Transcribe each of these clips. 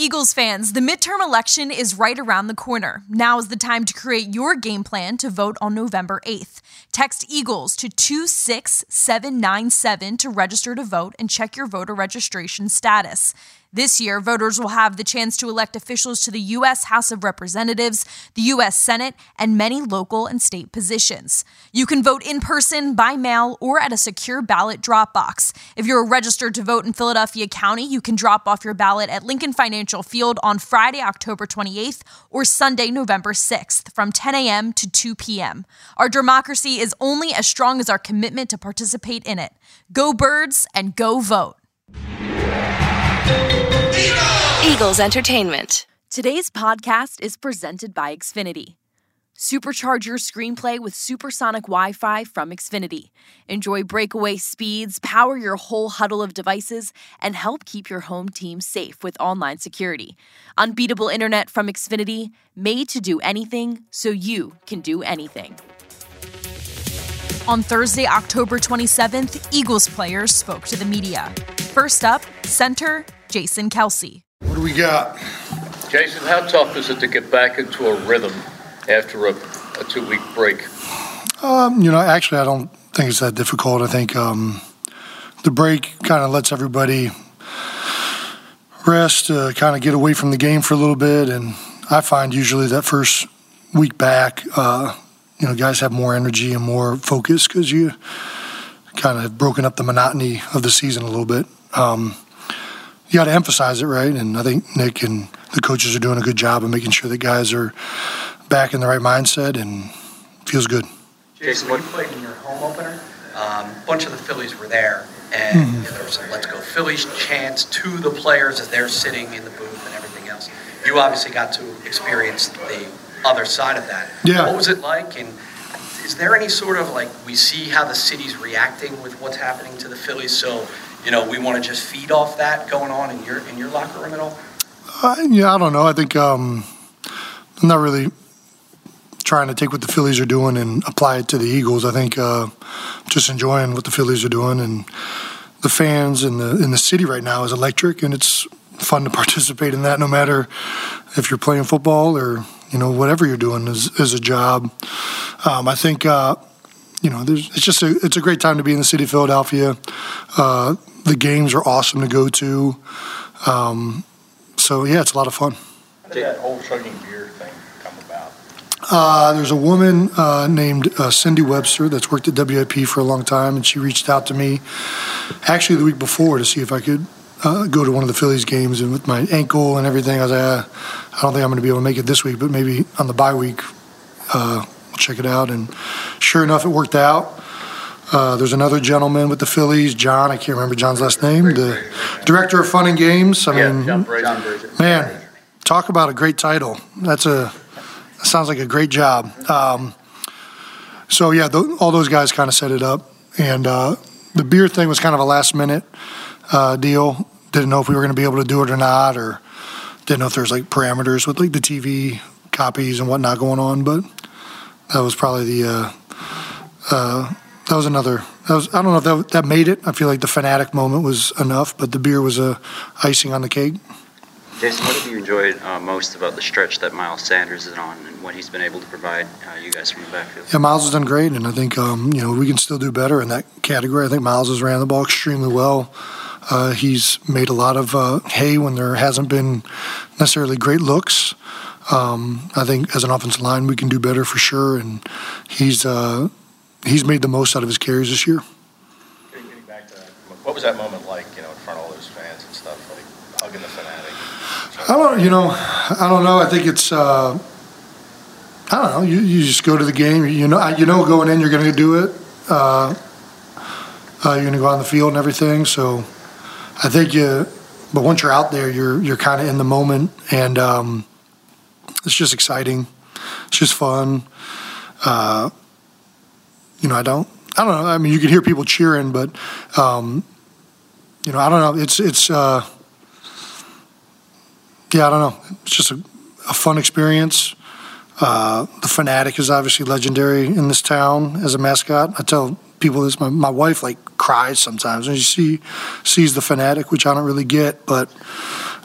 Eagles fans, the midterm election is right around the corner. Now is the time to create your game plan to vote on November 8th. Text Eagles to 26797 to register to vote and check your voter registration status. This year, voters will have the chance to elect officials to the U.S. House of Representatives, the U.S. Senate, and many local and state positions. You can vote in person, by mail, or at a secure ballot drop box. If you're registered to vote in Philadelphia County, you can drop off your ballot at Lincoln Financial Field on Friday, October 28th, or Sunday, November 6th, from 10 a.m. to 2 p.m. Our democracy is only as strong as our commitment to participate in it. Go Birds and go vote. Eagles Entertainment. Today's podcast is presented by Xfinity. Supercharge your screenplay with supersonic Wi Fi from Xfinity. Enjoy breakaway speeds, power your whole huddle of devices, and help keep your home team safe with online security. Unbeatable internet from Xfinity, made to do anything so you can do anything. On Thursday, October 27th, Eagles players spoke to the media. First up, center Jason Kelce. What do we got? Jason, how tough is it to get back into a rhythm after a, a two week break? Um, you know, actually, I don't think it's that difficult. I think um, the break kind of lets everybody rest, uh, kind of get away from the game for a little bit. And I find usually that first week back, uh, you know, guys have more energy and more focus because you kind of have broken up the monotony of the season a little bit. Um, you got to emphasize it, right? And I think Nick and the coaches are doing a good job of making sure that guys are back in the right mindset and feels good. Jason, when you played in your home opener, um, a bunch of the Phillies were there, and mm-hmm. you know, there was a "Let's Go Phillies" chants to the players as they're sitting in the booth and everything else. You obviously got to experience the other side of that. Yeah. What was it like? And is there any sort of like we see how the city's reacting with what's happening to the Phillies? So you know, we want to just feed off that going on in your in your locker room at all? Uh, yeah, I don't know. I think um, I'm not really trying to take what the Phillies are doing and apply it to the Eagles. I think uh, just enjoying what the Phillies are doing and the fans in the in the city right now is electric, and it's fun to participate in that. No matter if you're playing football or you know whatever you're doing is is a job. Um, I think. Uh, you know, it's just a it's a great time to be in the city of Philadelphia. Uh, the games are awesome to go to. Um, so yeah, it's a lot of fun. How did that whole chugging beer thing come about? Uh, there's a woman uh, named uh, Cindy Webster that's worked at WIP for a long time, and she reached out to me actually the week before to see if I could uh, go to one of the Phillies games. And with my ankle and everything, I was like, uh, I don't think I'm going to be able to make it this week, but maybe on the bye week uh, we'll check it out. And sure enough, it worked out. Uh, there's another gentleman with the Phillies, John. I can't remember John's last name. The director of Fun and Games. I mean, man, talk about a great title. That's a that sounds like a great job. Um, so yeah, th- all those guys kind of set it up, and uh, the beer thing was kind of a last minute uh, deal. Didn't know if we were going to be able to do it or not, or didn't know if there's like parameters with like the TV copies and whatnot going on. But that was probably the uh, uh, that was another. That was I don't know if that that made it. I feel like the fanatic moment was enough, but the beer was a icing on the cake. Jason, what have you enjoyed uh, most about the stretch that Miles Sanders is on and what he's been able to provide uh, you guys from the backfield? Yeah, Miles has done great, and I think um, you know we can still do better in that category. I think Miles has ran the ball extremely well. Uh, he's made a lot of uh, hay when there hasn't been necessarily great looks. Um, I think as an offensive line, we can do better for sure, and he's uh, he's made the most out of his carries this year. Getting back to that, what was that moment like, you know, in front of all those fans and stuff, like hugging the fanatic? I don't, you know, I don't know. I think it's, uh, I don't know. You, you just go to the game. You know, you know, going in, you're going to do it. Uh, uh, you're going to go on the field and everything. So, I think you. But once you're out there, you're you're kind of in the moment, and um, it's just exciting. It's just fun. Uh, you know, I don't. I don't know. I mean, you can hear people cheering, but um, you know, I don't know. It's it's. Uh, yeah, I don't know. It's just a, a fun experience. Uh, the fanatic is obviously legendary in this town as a mascot. I tell people this. My, my wife like cries sometimes when she see sees the fanatic, which I don't really get. But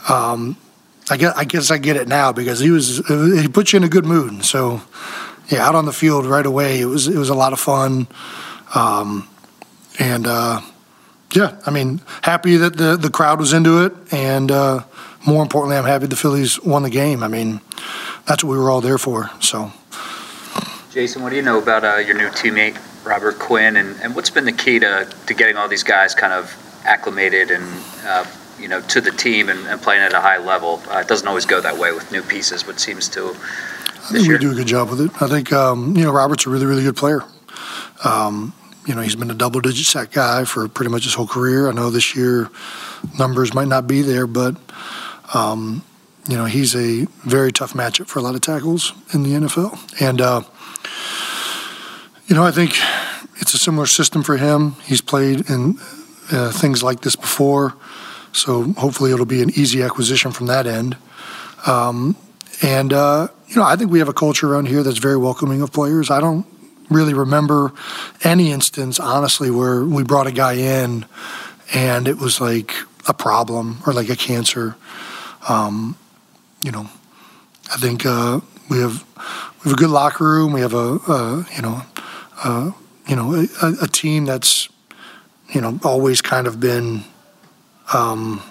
um, I guess I guess I get it now because he was he put you in a good mood. So yeah, out on the field right away, it was it was a lot of fun, um, and uh, yeah, I mean, happy that the the crowd was into it, and uh, more importantly, I'm happy the Phillies won the game. I mean, that's what we were all there for. So. Jason, what do you know about uh, your new teammate Robert Quinn, and, and what's been the key to, to getting all these guys kind of acclimated and uh, you know to the team and, and, playing at a high level? Uh, it doesn't always go that way with new pieces, but seems to. I think year. we do a good job with it. I think um, you know Robert's a really really good player. Um, you know he's been a double digit sack guy for pretty much his whole career. I know this year numbers might not be there, but. Um, you know, he's a very tough matchup for a lot of tackles in the NFL. And uh, you know, I think it's a similar system for him. He's played in uh, things like this before, so hopefully it'll be an easy acquisition from that end. Um, and uh, you know, I think we have a culture around here that's very welcoming of players. I don't really remember any instance, honestly, where we brought a guy in and it was like a problem or like a cancer. Um, you know, I think uh, we have we have a good locker room. We have a, a you know you know, a, a, team that's, you know, always kind of been um,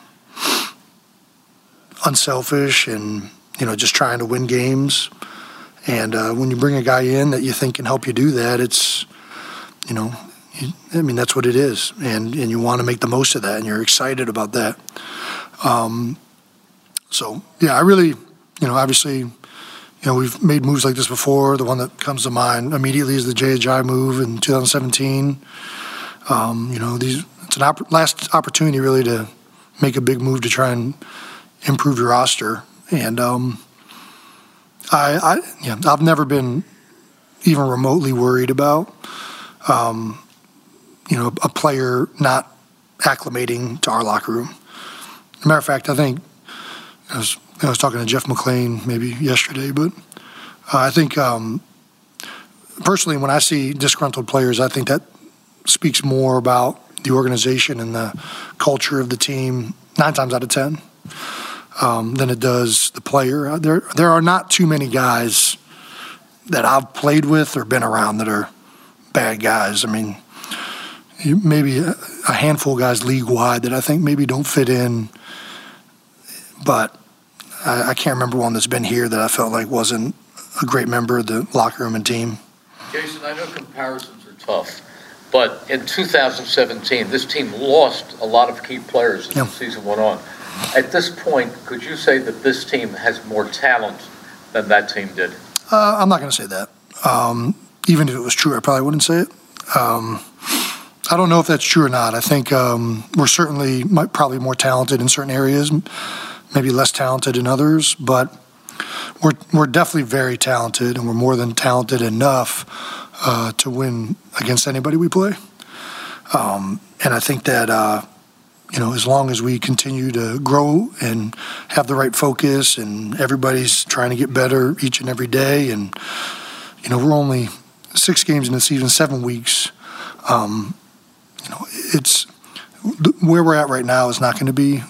unselfish and, you know, just trying to win games. And uh, when you bring a guy in that you think can help you do that, it's, you know, I mean, that's what it is. And, and you want to make the most of that, and you're excited about that. Um, so, yeah, I really, you know, obviously you know, we've made moves like this before. The one that comes to mind immediately is the Ajayi move in 2017. Um, you know, these it's an opp- last opportunity really to make a big move to try and improve your roster. And um, I, I, yeah, I've never been even remotely worried about, um, you know, a player not acclimating to our locker room. As a matter of fact, I think I was I was talking to Jeff McLane maybe yesterday, but uh, I think um, personally, when I see disgruntled players, I think that speaks more about the organization and the culture of the team nine times out of ten um, than it does the player. Uh, there, there are not too many guys that I've played with or been around that are bad guys. I mean, maybe a handful of guys league wide that I think maybe don't fit in, but I, I can't remember one that's been here that I felt like wasn't a great member of the locker room and team. Jason, I know comparisons are tough, but in 2017, this team lost a lot of key players as yeah. the season went on. At this point, could you say that this team has more talent than that team did? Uh, I'm not going to say that. Um, even if it was true, I probably wouldn't say it. Um, I don't know if that's true or not. I think um, we're certainly probably more talented in certain areas maybe less talented in others, but we're we're definitely very talented, and we're more than talented enough uh, to win against anybody we play. Um, and I think that uh, you know, as long as we continue to grow and have the right focus, and everybody's trying to get better each and every day, and you know, we're only six games in the season, seven weeks. Um, you know, it's where we're at right now is not going to be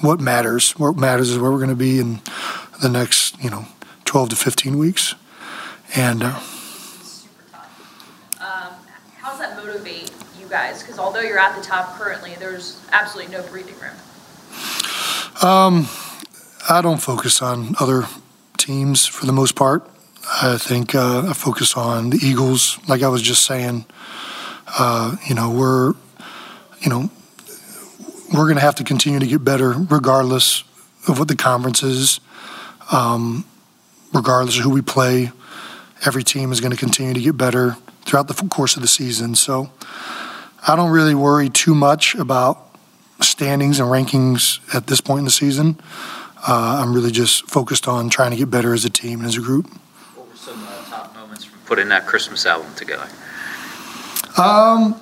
what matters. What matters is where we're going to be in the next, you know, 12 to 15 weeks. And uh, um, how does that motivate you guys? Because although you're at the top currently, there's absolutely no breathing room. Um, I don't focus on other teams for the most part. I think uh, I focus on the Eagles. Like I was just saying, uh, you know, we're, you know, we're going to have to continue to get better regardless of what the conference is, um, regardless of who we play. Every team is going to continue to get better throughout the course of the season. So I don't really worry too much about standings and rankings at this point in the season. Uh, I'm really just focused on trying to get better as a team and as a group. What were some uh, top moments from putting that Christmas album together? Um,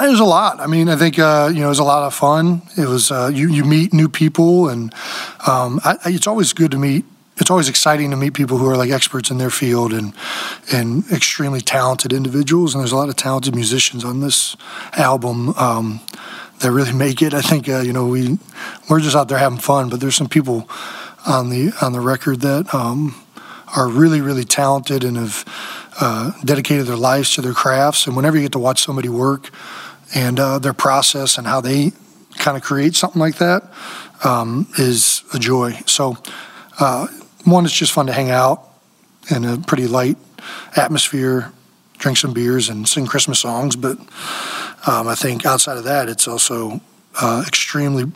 it was a lot. I mean, I think uh, you know it was a lot of fun. It was uh, you you meet new people, and um, I, it's always good to meet it's always exciting to meet people who are like experts in their field and and extremely talented individuals. And there's a lot of talented musicians on this album um, that really make it. I think uh, you know we we're just out there having fun, but there's some people on the on the record that um, are really really talented and have uh, dedicated their lives to their crafts. And whenever you get to watch somebody work and uh, their process and how they kind of create something like that um, is a joy. So uh, one, it's just fun to hang out in a pretty light atmosphere, drink some beers, and sing Christmas songs. But um, I think outside of that, it's also uh, extremely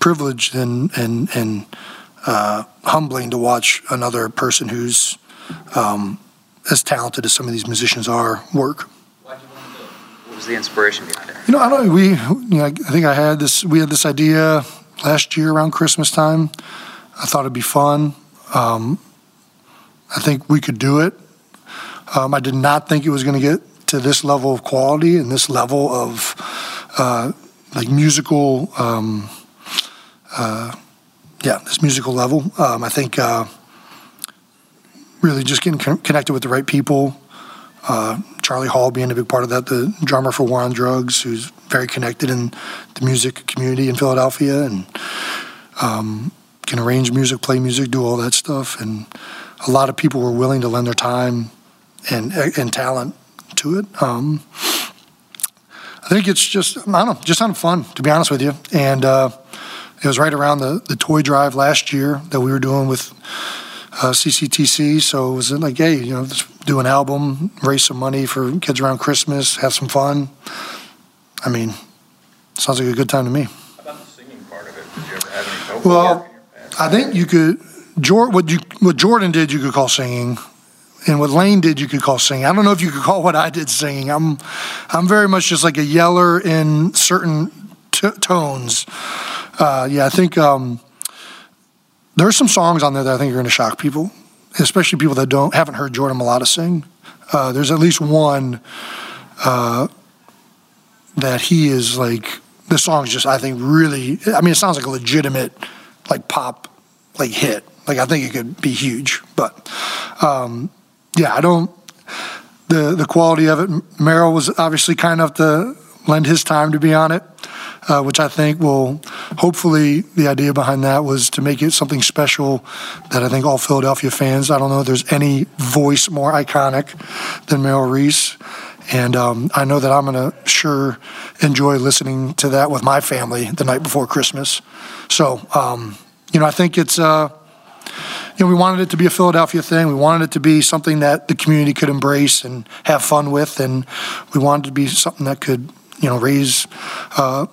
privileged and and and uh, humbling to watch another person who's um, as talented as some of these musicians are work. What was the inspiration behind it? You know, I don't. We, you know, I think I had this. We had this idea last year around Christmas time. I thought it'd be fun. Um, I think we could do it. Um, I did not think it was going to get to this level of quality and this level of uh, like musical, um, uh, yeah, this musical level. Um, I think uh, really just getting con- connected with the right people. Uh, Charlie Hall being a big part of that, the drummer for War on Drugs, who's very connected in the music community in Philadelphia and um, can arrange music, play music, do all that stuff. And a lot of people were willing to lend their time and and talent to it. Um, I think it's just I don't know, just sounded fun to be honest with you. And uh, it was right around the the toy drive last year that we were doing with uh, CCTC. So it was like, hey, you know, let's do an album, raise some money for kids around Christmas, have some fun. I mean, sounds like a good time to me. How about the singing part of it? Did you ever have any Well, I think you could. What you what Jordan did, you could call singing, and what Lane did, you could call singing. I don't know if you could call what I did singing. I'm I'm very much just like a yeller in certain t- tones. Uh, yeah, I think um, there are some songs on there that I think are going to shock people, especially people that don't haven't heard Jordan Mailata sing. Uh, there's at least one uh, that he is like. The song's just I think really. I mean, it sounds like a legitimate like pop like hit. Like I think it could be huge, but um, yeah, I don't. The the quality of it. Merrill was obviously kind enough to lend his time to be on it, uh, which I think will hopefully the idea behind that was to make it something special that I think all Philadelphia fans. I don't know if there's any voice more iconic than Merrill Reese. And um, I know that I'm going to sure enjoy listening to that with my family the night before Christmas. So, um, you know, I think it's, uh, you know, we wanted it to be a Philadelphia thing. We wanted it to be something that the community could embrace and have fun with. And we wanted it to be something that could, you know, raise uh,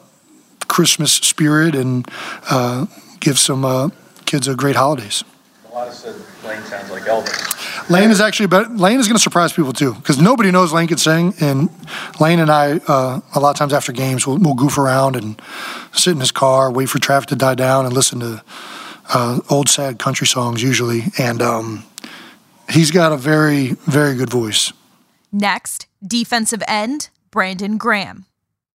Christmas spirit and uh, give some uh, kids a great holidays. A lot of said Lane sounds like Elvis. Lane is actually better. Lane is going to surprise people too because nobody knows Lane can sing. And Lane and I, uh, a lot of times after games, we'll, we'll goof around and sit in his car, wait for traffic to die down, and listen to uh, old sad country songs usually. And um, he's got a very, very good voice. Next, defensive end Brandon Graham.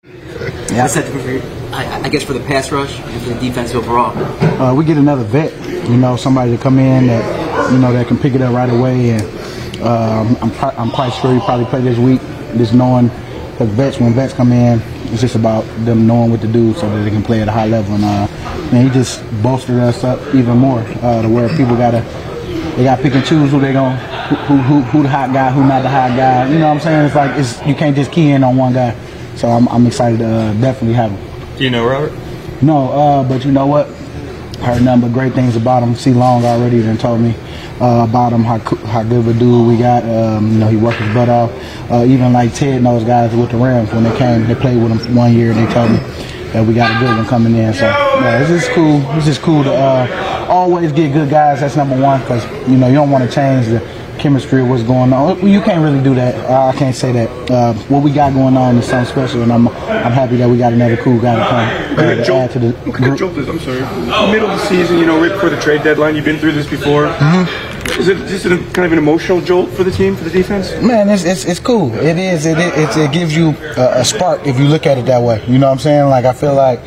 Yeah. What's that for, I, I guess for the pass rush and for the defense overall? uh, we get another vet, you know, somebody to come in that, you know, that can pick it up right away. And um, I'm, I'm quite sure he probably play this week, just knowing because vets, when vets come in, it's just about them knowing what to do so that they can play at a high level. And, uh, and he just bolstered us up even more uh, to where people gotta they gotta pick and choose who they going who, who who the hot guy, who not the hot guy. You know what I'm saying? It's like it's you can't just key in on one guy. So I'm, I'm excited to uh, definitely have him. Do you know Robert? No, uh, but you know what? Heard nothing but great things about him. See Long already then told me uh, about him, how how good of a dude we got. Um, you know, he worked his butt off. Uh, even like Ted and those guys with the Rams when they came, they played with him one year. And they told me that we got a good one coming in. So yeah, it's just cool. It's just cool to uh, always get good guys. That's number one because you know you don't want to change the chemistry of what's going on. You can't really do that. Uh, I can't say that. Uh, what we got going on is something special, and I'm I'm happy that we got another cool guy to come uh, to add to the group. Jolt is, I'm sorry. Middle of the season, you know, right before the trade deadline. You've been through this before. Mm-hmm. Is it just a, kind of an emotional jolt for the team, for the defense? Man, it's, it's, it's cool. It is. It, it, it's- it gives you a, a spark if you look at it that way. You know what I'm saying? Like, I feel like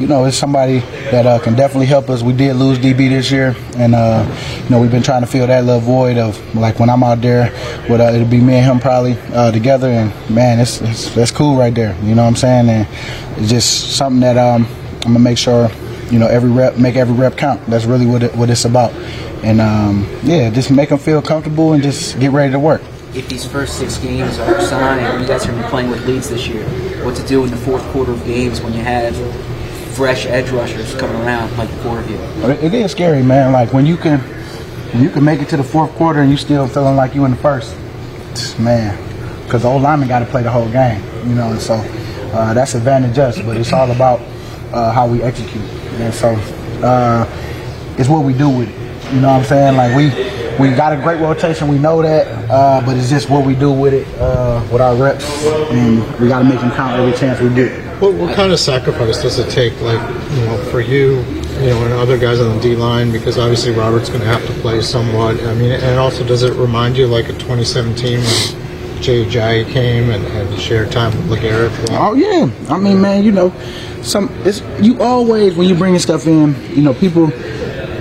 you know, it's somebody that uh, can definitely help us. We did lose DB this year, and uh, you know, we've been trying to fill that little void of like when I'm out there, with, uh, it'll be me and him probably uh, together, and man, it's, it's that's cool right there. You know what I'm saying? And it's just something that um, I'm gonna make sure, you know, every rep make every rep count. That's really what it, what it's about. And um, yeah, just make them feel comfortable and just get ready to work if these first six games are signed and you guys are going to be playing with leads this year, what to do in the fourth quarter of games when you have fresh edge rushers coming around like the four of you? It is scary, man. Like when you can when you can make it to the fourth quarter and you still feeling like you in the first, man. Because the old lineman got to play the whole game, you know. And so uh, that's advantage us, but it's all about uh, how we execute. And so uh, it's what we do with it. You know what I'm saying? Like we we got a great rotation. We know that, uh, but it's just what we do with it, uh, with our reps, and we got to make them count every chance we get. What, what kind of sacrifice does it take, like you know, for you, you know, and other guys on the D line? Because obviously Robert's going to have to play somewhat. I mean, and also does it remind you like of 2017 when Jay Jay came and, and shared time with LeGarrette? Oh yeah, I mean, man, you know, some it's you always when you bringing stuff in, you know, people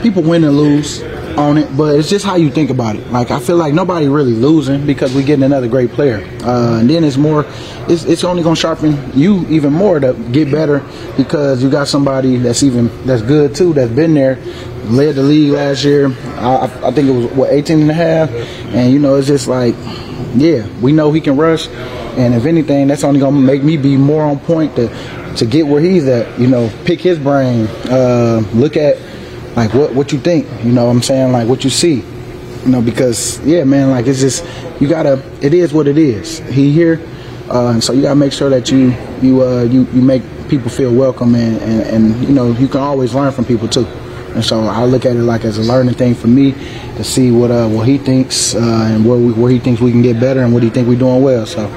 people win and lose on it, but it's just how you think about it. Like I feel like nobody really losing because we getting another great player, uh, and then it's more, it's, it's only gonna sharpen you even more to get better because you got somebody that's even that's good too that's been there, led the league last year. I, I think it was what 18 and a half, and you know it's just like, yeah, we know he can rush, and if anything, that's only gonna make me be more on point to to get where he's at. You know, pick his brain, uh, look at like what what you think you know what i'm saying? Like what you see you know because yeah man like it's just you gotta it is what it is. He here uh, and so you gotta make sure that you you uh, you you make people feel welcome and, and and you know you can always learn from people too. And so I look at it like as a learning thing for me to see what uh, what he thinks uh, and where we, where he thinks we can get better and what he think we're doing well. So,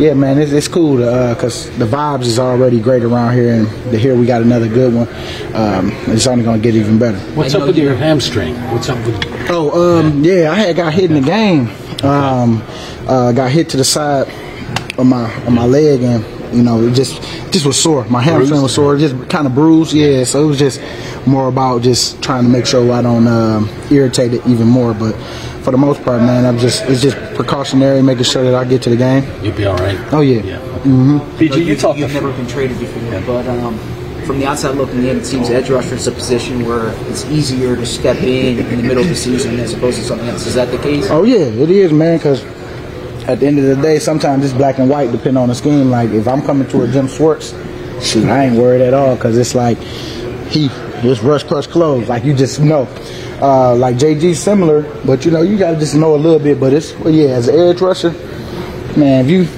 yeah, man, it's, it's cool because uh, the vibes is already great around here, and to hear we got another good one, um, it's only going to get even better. What's up with your hamstring? What's up with? Oh, um, yeah, I had got hit in the game. Um, uh, got hit to the side of my of my leg and you know, it just just was sore. My hamstring was sore, just kind of bruised. Yeah, so it was just more about just trying to make sure I don't um, irritate it even more. But for the most part, man, I'm just it's just precautionary, making sure that I get to the game. You'll be all right. Oh yeah. Yeah. Mm-hmm. BG, you, you talk. You've never been traded before, yeah. but um, from the outside looking in, it seems edge rusher is a position where it's easier to step in in the middle of the season as opposed to something else. Is that the case? Oh yeah, it is, man. Because at the end of the day, sometimes it's black and white depending on the scheme. Like if I'm coming to a Jim Schwartz, shoot, I ain't worried at all because it's like he just rush, crush, close. Like you just know. Uh, like JG similar, but you know you gotta just know a little bit. But it's well, yeah, as an edge rusher, man, if you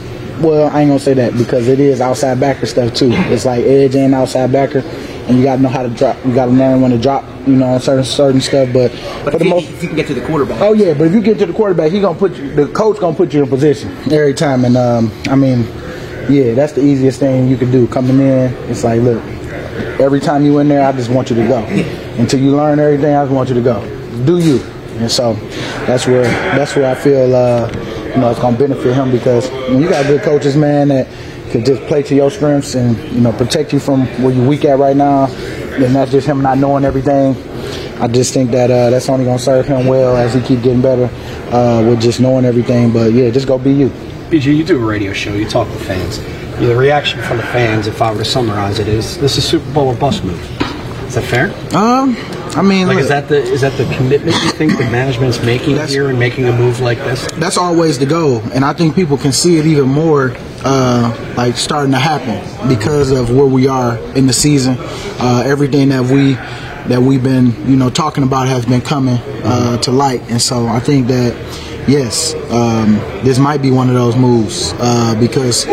well, I ain't gonna say that because it is outside backer stuff too. It's like edge and outside backer and you got to know how to drop. You got to learn when to drop. You know, certain certain stuff. But, but for the you, most, if you can get to the quarterback. Oh yeah, but if you get to the quarterback, he gonna put you. The coach gonna put you in position every time. And um, I mean, yeah, that's the easiest thing you can do. Coming in, it's like, look, every time you in there, I just want you to go. Until you learn everything, I just want you to go. Do you? And so that's where that's where I feel uh, you know it's gonna benefit him because when you got good coaches, man, that can just play to your strengths and you know protect you from where you're weak at right now. And that's just him not knowing everything. I just think that uh, that's only gonna serve him well as he keep getting better uh, with just knowing everything. But yeah, just go be you. BG, you do a radio show. You talk to fans. The reaction from the fans, if I were to summarize it, is this is Super Bowl or bust move. Is that fair? Um, I mean, like, look, is that the is that the commitment you think the management's making here and making a move like this? That's always the goal, and I think people can see it even more, uh, like starting to happen because of where we are in the season. Uh, everything that we that we've been, you know, talking about has been coming uh, to light, and so I think that yes, um, this might be one of those moves uh, because,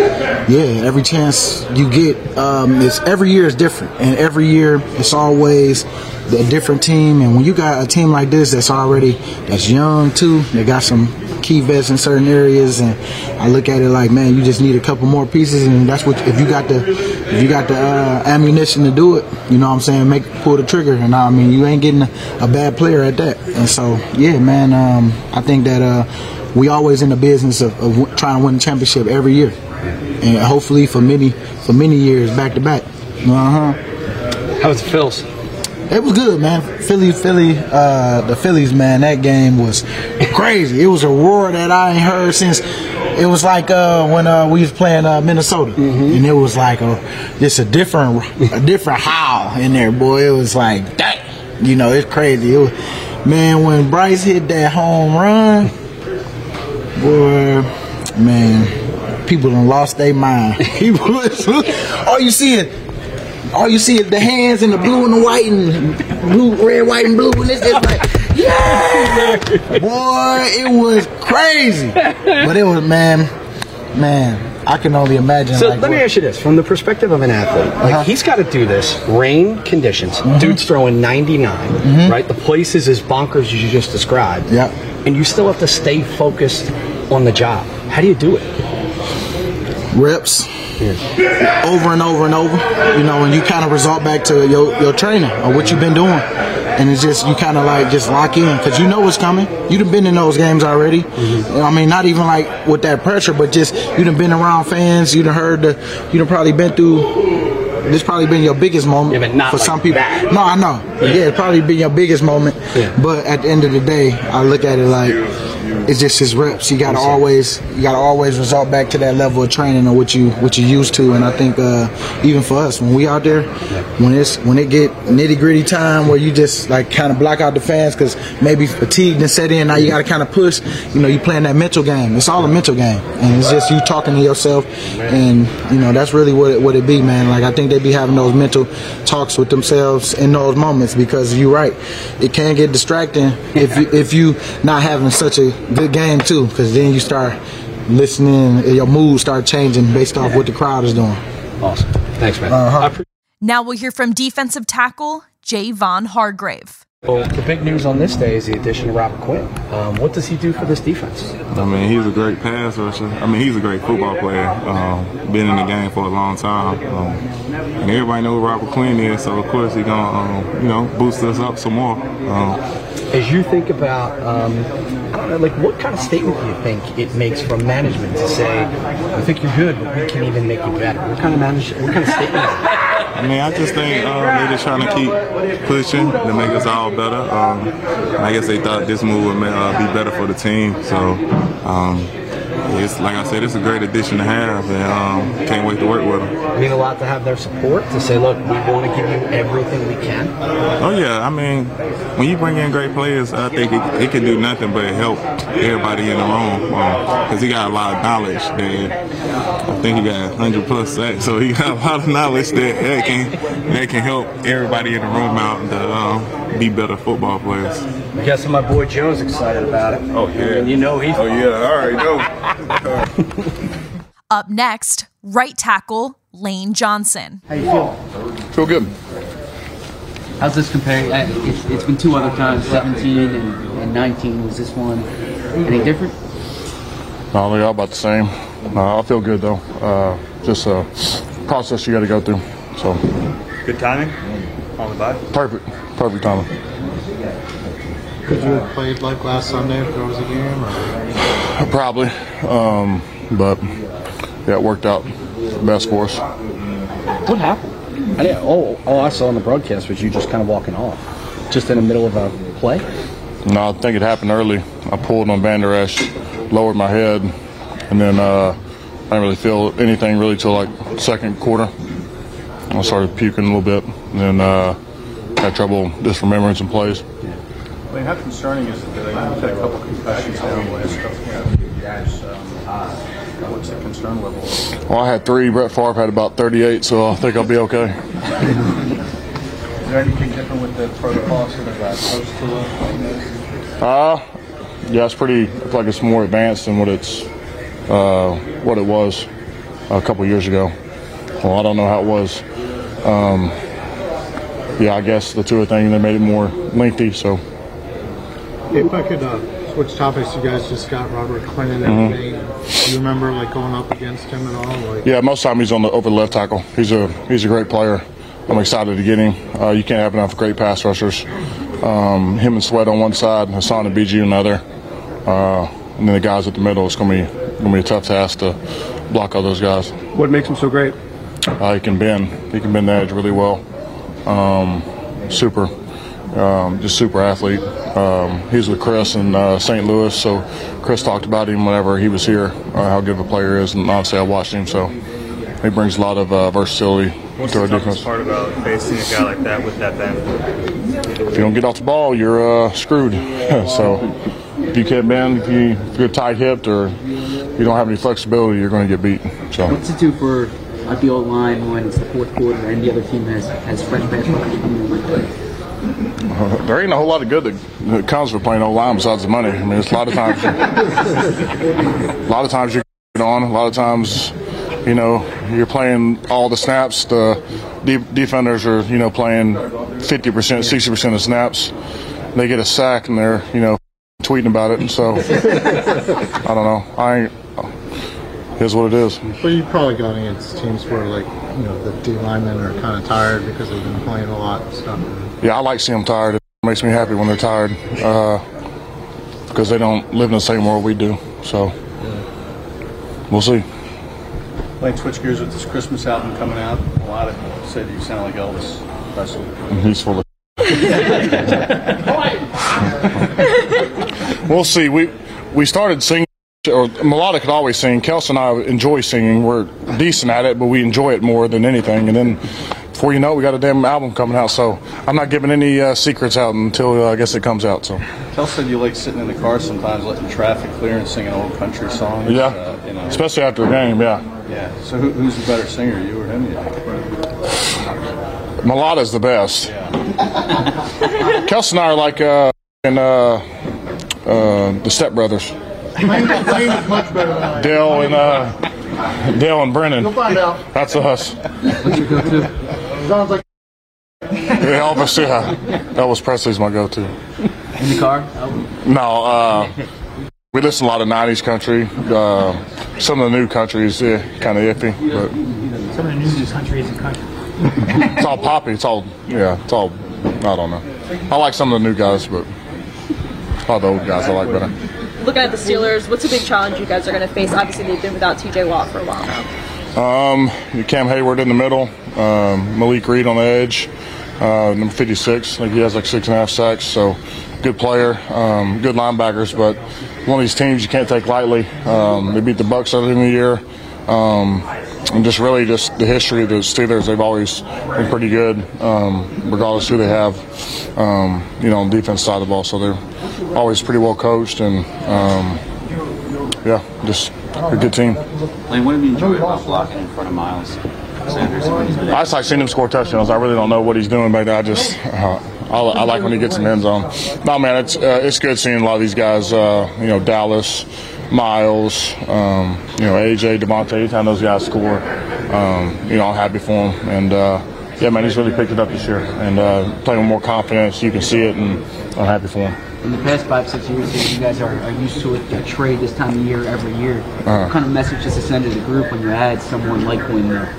yeah, every chance you get, um, it's every year is different, and every year it's always a different team. And when you got a team like this that's already that's young too, they got some key vets in certain areas, and I look at it like, man, you just need a couple more pieces, and that's what if you got the if you got the uh, ammunition to do it, you know what I'm saying, make pull the trigger, and I mean you ain't getting a, a bad player at that, and so yeah, man, um, I think that uh, we always in the business of, of trying to win the championship every year, and hopefully for many for many years back to back. Uh huh. How was the Phils? It was good, man. Philly, Philly, uh, the Phillies, man. That game was crazy. It was a roar that I ain't heard since. It was like uh, when uh, we was playing uh, Minnesota, and it was like a just a different, a different howl in there, boy. It was like that. You know, it's crazy. It was, man, when Bryce hit that home run, boy, man, people done lost their mind. People, all you see is all you see is the hands and the blue and the white and blue, red, white, and blue, and it's just like, yeah, boy, it was crazy. But it was, man, man, I can only imagine. So like, let me what- ask you this: from the perspective of an athlete, like Uh-huh. he's got to do this rain conditions. Mm-hmm. Dude's throwing 99, right? The place is as bonkers as you just described. Yeah. And you still have to stay focused on the job. How do you do it? Reps over and over and over. You know, and you kind of resort back to your your training or what you've been doing, and it's just you kind of like just lock in because you know what's coming. You've been in those games already. Mm-hmm. I mean, not even like with that pressure, but just you've been around fans. you've heard the. You done probably been through. This probably been your biggest moment not for like some people. that. No, I know. Yeah, it's probably been your biggest moment. But at the end of the day, I look at it like it's just his reps. You gotta always you gotta always resort back to that level of training or what you what you used to. And I think uh, even for us, when we out there, when it's when it get nitty gritty time where you just like kind of block out the fans because maybe fatigue and set in. Now you gotta kind of push. You know, you playing that mental game. It's all a mental game, and it's just you talking to yourself, and you know that's really what it, what it be, man. Like I think they be having those mental talks with themselves in those moments because you're right. It can get distracting if you, if you not having such a good game too, because then you start listening, and your mood start changing based off what the crowd is doing. Awesome. Thanks, man. Uh-huh. Now we'll hear from defensive tackle Javon Hargrave. Well, the big news on this day is the addition of Robert Quinn. Um, what does he do for this defense? I mean, he's a great pass rusher. I mean, he's a great football player. Um, been in the game for a long time, um, and everybody knows who Robert Quinn is. So of course he's gonna, um, you know, boost us up some more. As you think about, um, I like what kind of statement do you think it makes from management to say, "We think you're good, but we can even make you better"? What kind of manage? What kind of statement? I mean, I just think um, they're just trying to keep pushing to make us all better. Um, I guess they thought this move would uh, be better for the team. So, um, it's like I said, it's a great addition to have, and um, can't wait to work with them. I mean, a lot to have their support to say, "Look, we want to give you everything we can." Oh yeah, I mean, when you bring in great players, I think it, it can do nothing but help everybody in the room because he got a lot of knowledge. That I think he got 100 plus sacks, so he got a lot of knowledge that, that can that can help everybody in the room out to um, be better football players. I guess my boy Joe's excited about it. Oh yeah, you know he's. Oh yeah, all right, no. Up next, right tackle Lane Johnson. How you feel? Feel good. How's this compare? uh, It's, it's been two other times, 17 and, and 19. Was this one any different? No, they're all about the same. Uh, I feel good though. Uh, just a process you got to go through. So Good timing on the bye. perfect, perfect timing. Could you have played like last Sunday if there was a game? Or? Probably, um, but yeah, it worked out best for us. What happened? I didn't, oh, all I saw on the broadcast was you just kind of walking off, just in the middle of a play. No, I think it happened early. I pulled on Vander Esch, lowered my head, and then uh, I didn't really feel anything really till like second quarter. I started puking a little bit, and then uh, had trouble just remembering some plays. I mean, how concerning is it that you've had a couple concussions now in the last couple Um, What's the concern level? Well, I had three. Brett Favre had about 38, so I think I'll be okay. Is there anything different with the protocol sort of uh, post Uh, yeah, it's pretty. It's like it's more advanced than what it's uh, what it was a couple years ago. Well, I don't know how it was. Um, yeah, I guess the tour thing they made it more lengthy. So If I could uh, switch topics, you guys just got Robert Clinton and Mhm. Do you remember like going up against him at all? Like, yeah, most time he's on the over the left tackle. He's a he's a great player. I'm excited to get him. Uh, you can't have enough great pass rushers. Um, him and Sweat on one side, Haason and BG on the other, uh, and then the guys at the middle. It's gonna be gonna be a tough task to block all those guys. What makes him so great? Uh, he can bend. He can bend the edge really well. Um, super, um, just super athlete. Um, he was with Chris in uh, St. Louis, so Chris talked about him whenever he was here, uh, how good of a player he is, and obviously I watched him, so he brings a lot of uh, versatility What's to the our toughest defense. part about facing a guy like that with that bend? If you don't get off the ball, you're uh, screwed. so if you can't bend, if, you, if you're tight hipped or you don't have any flexibility, you're going to get beat. So. What's it do for a the old line when it's the fourth quarter and the other team has, has fresh pass rushers there ain't a whole lot of good that, comes with playing O line besides the money. I mean, it's a lot of times, a lot of times you get on. A lot of times, you know, you're playing all the snaps. The de- defenders are, you know, playing 50 percent, 60 percent of snaps. They get a sack and they're, you know, tweeting about it. And so, I don't know. I ain't. Here's what it is. But you probably got against teams where, like, you know, the D linemen are kind of tired because they've been playing a lot and stuff. Yeah, I like seeing them tired. It makes me happy when they're tired uh, because they don't live in the same world we do. So we'll see. Like switch gears with this Christmas album coming out. A lot of people said you sound like Elvis Presley. Mm-hmm, he's full of. we'll see. We we started singing. Or Mailata could always sing. Kelce and I enjoy singing. We're decent at it, but we enjoy it more than anything. And then, before you know, it, we got a damn album coming out. So I'm not giving any uh, secrets out until uh, I guess it comes out. So Kel said you like sitting in the car sometimes, letting traffic clear and singing old country songs. yeah, uh, you know. especially after a game. Yeah, Yeah. So who, who's the better singer, you or him? You think? Mailata's the best. Kelce and I are like uh, in uh, uh, the Step Brothers. Lane much better than I Dale and uh, Dale and Brennan. You'll find out. That's us. What's your go-to? Sounds like Yeah, Elvis, yeah. Elvis Presley's my go-to. In the car? No, uh, we listen a lot of '90s country. Uh, some of the new countries, yeah, kind of iffy, but Some of the news country isn't country. it's all poppy. It's all, yeah, it's all. I don't know. I like some of the new guys, but all the old guys I like better. Looking at the Steelers, what's a big challenge you guys are going to face? Obviously, they've been without TJ Watt for a while now. Um, Cam Heyward in the middle, um, Malik Reed on the edge, uh, number 56. I think he has like six and a half sacks. So good player, um, good linebackers, but one of these teams you can't take lightly. Um, they beat the Bucks earlier in the year. Um, and just really just the history of the Steelers, they've always been pretty good, um, regardless who they have, um, you know, on the defense side of the ball. So they're always pretty well coached and, um, yeah, just a good team. Lane, what have you enjoyed about blocking in front of Miles Sanders? when he's been I just like seeing him score touchdowns. I really don't know what he's doing back there. I just uh, I, I like when he gets in the end zone. No, man, it's uh, it's good seeing a lot of these guys. Uh, you know, Dallas, Miles, um, you know, AJ, DeVonta. Anytime those guys score, um, you know, I'm happy for them. And uh, yeah, man, he's really picked it up this year and uh, playing with more confidence. You can see it, and I'm happy for him. In the past five, six years, here, you guys are, are used to it, a trade this time of year every year. Uh-huh. What kind of message does it send to the group when you add someone like Quinn there?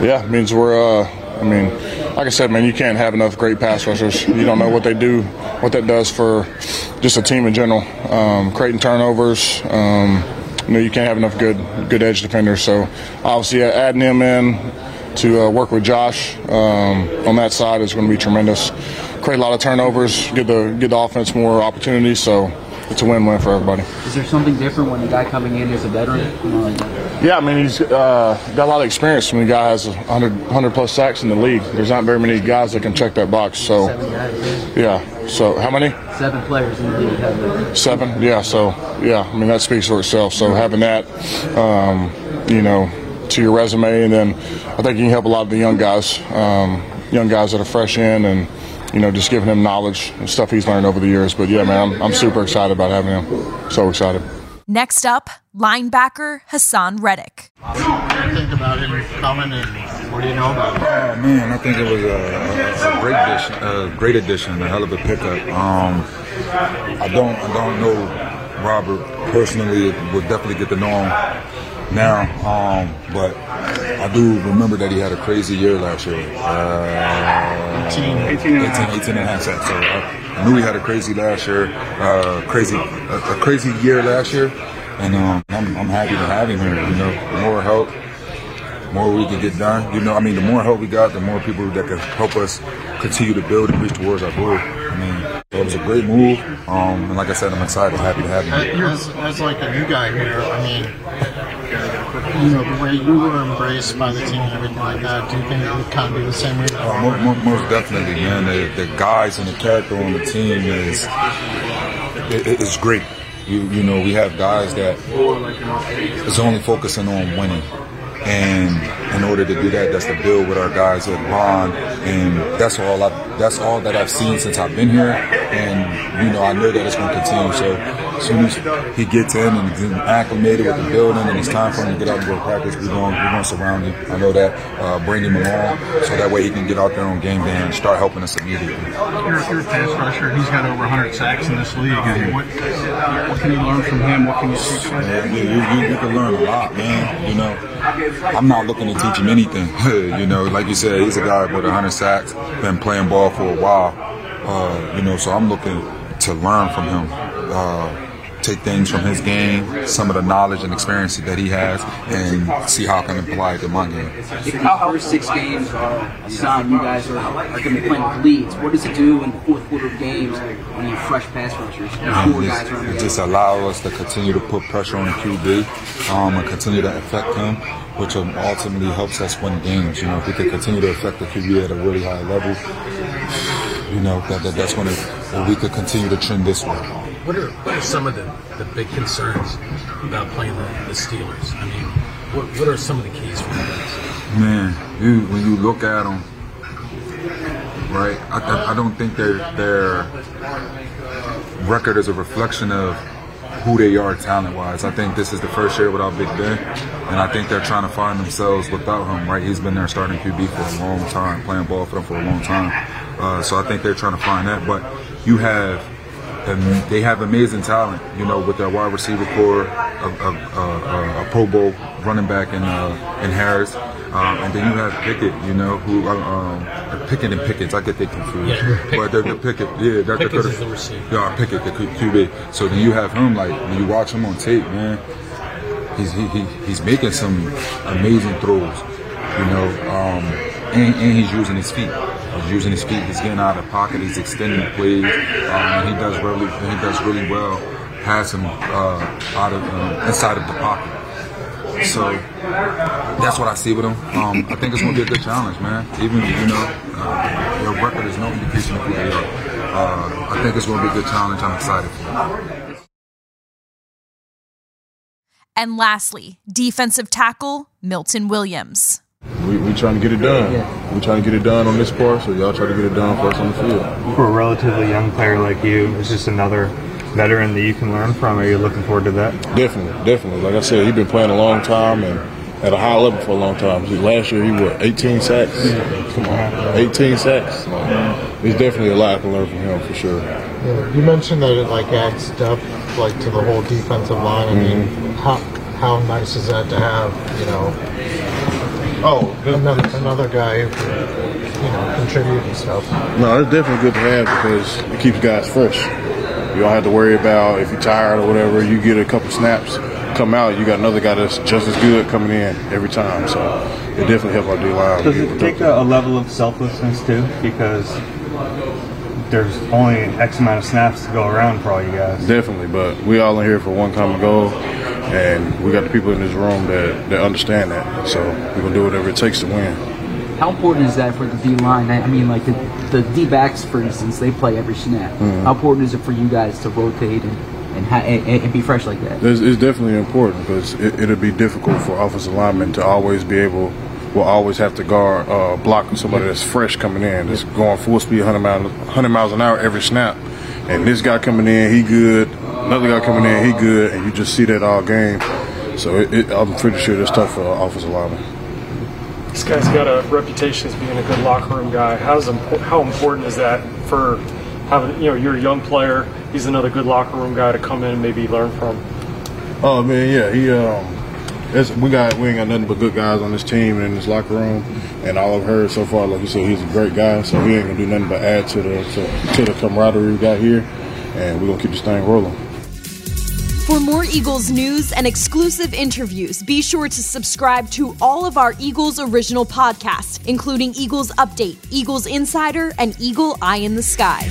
Yeah, it means we're. Uh, I mean, like I said, man, you can't have enough great pass rushers. You don't know what they do, what that does for just a team in general. Um, creating turnovers. Um, you know, you can't have enough good good edge defenders. So obviously, uh, adding him in to uh, work with Josh um, on that side is going to be tremendous. Create a lot of turnovers, give the give the offense more opportunities. So it's a win-win for everybody. Is there something different when the guy coming in is a veteran? You know, like, Yeah, I mean, he's uh, got a lot of experience. When the guy has 100, 100 plus sacks in the league, there's not very many guys that can check that box. So, yeah. So, how many? seven players in the league have. Seven. Yeah. So, yeah. I mean, that speaks for itself. So, having that, um, you know, to your resume, and then I think you can help a lot of the young guys, um, young guys that are fresh in, and you know, just giving him knowledge and stuff he's learned over the years. But yeah, man, I'm, I'm super excited about having him. So excited. Next up, linebacker Haason Reddick. What do you think about him coming and what do you know about him? Oh man, I think it was a, a, a great addition, a great addition, a hell of a pickup. Um, I don't, I don't know Robert personally. Would definitely get to know him now, um, but I do remember that he had a crazy year last year. Uh, 18, 18 and 18, 18 and a half sacks. So I, I knew he had a crazy last year, uh, crazy, a, a crazy year last year, and um, I'm, I'm happy to have him here. You know, more help, more we can get done. You know, I mean, the more help we got, the more people that can help us continue to build and reach towards our goal. I mean, it was a great move, um, and like I said, I'm excited, happy to have you. As, as like a new guy here, I mean, you know, the way you were embraced by the team and everything like that, do you think it would kind of be the same way? Uh, mo- mo- most definitely, man. The, the guys and the character on the team is it- it's great. You you know, we have guys that is only focusing on winning. And in order to do that, that's to build with our guys at bond, and that's all I, that's all that I've seen since I've been here. And you know, I know that it's going to continue. So as soon as he gets in and gets acclimated with the building, and it's time for him to get out and go to practice, we're going we're going to surround him. I know that, uh, bring him along, so that way he can get out there on game day and start helping us immediately. You're, you're a pass rusher. He's got over 100 sacks in this league. Mean, what, what can you learn from him? What can you teach Yeah, him? you, you, you can learn a lot, man. You know, I'm not looking to teach him anything. you know, like you said, he's a guy with 100 sacks, been playing ball for a while. Uh, you know, so I'm looking to learn from him. Uh, take things from his game, some of the knowledge and experience that he has, and see how I can apply it to my game. First six games sign you guys are, are going to be playing with leads, what does it do in the fourth quarter of games when you have fresh pass rushers Um, four it's- guys it just allow us to continue to put pressure on the QB um, and continue to affect him, which um, ultimately helps us win games. You know, if we can continue to affect the QB at a really high level, you know, that, that that's when it, we could continue to trend this way. What are what are some of the, the big concerns about playing the, the Steelers? I mean, what, what are some of the keys for you guys? Man, you when you look at them, right? I, I, don't think their their record is a reflection of who they are talent wise. I think this is the first year without Big Ben, and I think they're trying to find themselves without him. Right? He's been there starting QB for a long time, playing ball for them for a long time. Uh, so I think they're trying to find that. But you have and they have amazing talent, you know, with their wide receiver corps, a, Pro Bowl running back in uh, in Harris, um, and then you have Pickett, you know, who uh, um, Pickett and Pickett, I get they confused, Yeah, but they're the Pickett, yeah, they're Pickens the is the receiver. yeah, Pickett, the QB. So then you have him, like when you watch him on tape, man, he's he, he, he's making some amazing throws, you know, um, and, and he's using his feet. Using his feet. He's getting out of the pocket. He's extending the plays. Um, and he does really he does really well passing uh, out of uh, inside of the pocket. So that's what I see with him. Um, I think it's going to be a good challenge, man. Even you know, uh, your record is no indication of who they are. Uh, I think it's going to be a good challenge. I'm excited for it. And lastly, defensive tackle Milton Williams. We, we trying to get it done. We trying to get it done on this part, so y'all try to get it done for us on the field. For a relatively young player like you, it's just another veteran that you can learn from? Are you looking forward to that? Definitely, definitely. Like I said, he's been playing a long time and at a high level for a long time. Last year he what, 18 sacks? Come on, 18 sacks. So, there's definitely a lot I can learn from him for sure. Yeah, you mentioned that it like adds depth like to the whole defensive line. I mean, mm-hmm. how how nice is that to have? You know, oh, another, another guy who can, you know contribute and stuff. No, it's definitely good to have because it keeps guys fresh. You don't have to worry about if you're tired or whatever. You get a couple snaps, come out, you got another guy that's just as good coming in every time. So it definitely helps our D line. Does it take a, a level of selflessness too? Because there's only X amount of snaps to go around for all you guys. Definitely, but we all in here for one common goal, and we got the people in this room that, that understand that. So we're gonna do whatever it takes to win. How important is that for the D line? I I mean, like the, the D backs, for instance, they play every snap. Mhm. How important is it for you guys to rotate and and, ha- and, and be fresh like that? It's, it's definitely important because it, it'll be difficult for offensive linemen to always be able, will always have to guard, uh, block somebody that's fresh coming in, that's going full speed, 100 miles, 100 miles an hour every snap. And this guy coming in, he good. Another guy coming in, he good, and you just see that all game. So it, it, I'm pretty sure it's tough for offensive linemen. This guy's got a reputation as being a good locker room guy. How's how important is that for having you know you're a young player? He's another good locker room guy to come in and maybe learn from. Oh man, yeah, he um, it's, we got we ain't got nothing but good guys on this team and in this locker room, and all I've heard so far, like you said, he's a great guy. So he ain't gonna do nothing but add to the to, to the camaraderie we got here, and we're gonna keep this thing rolling. For more Eagles news and exclusive interviews, be sure to subscribe to all of our Eagles original podcasts, including Eagles Update, Eagles Insider, and Eagle Eye in the Sky.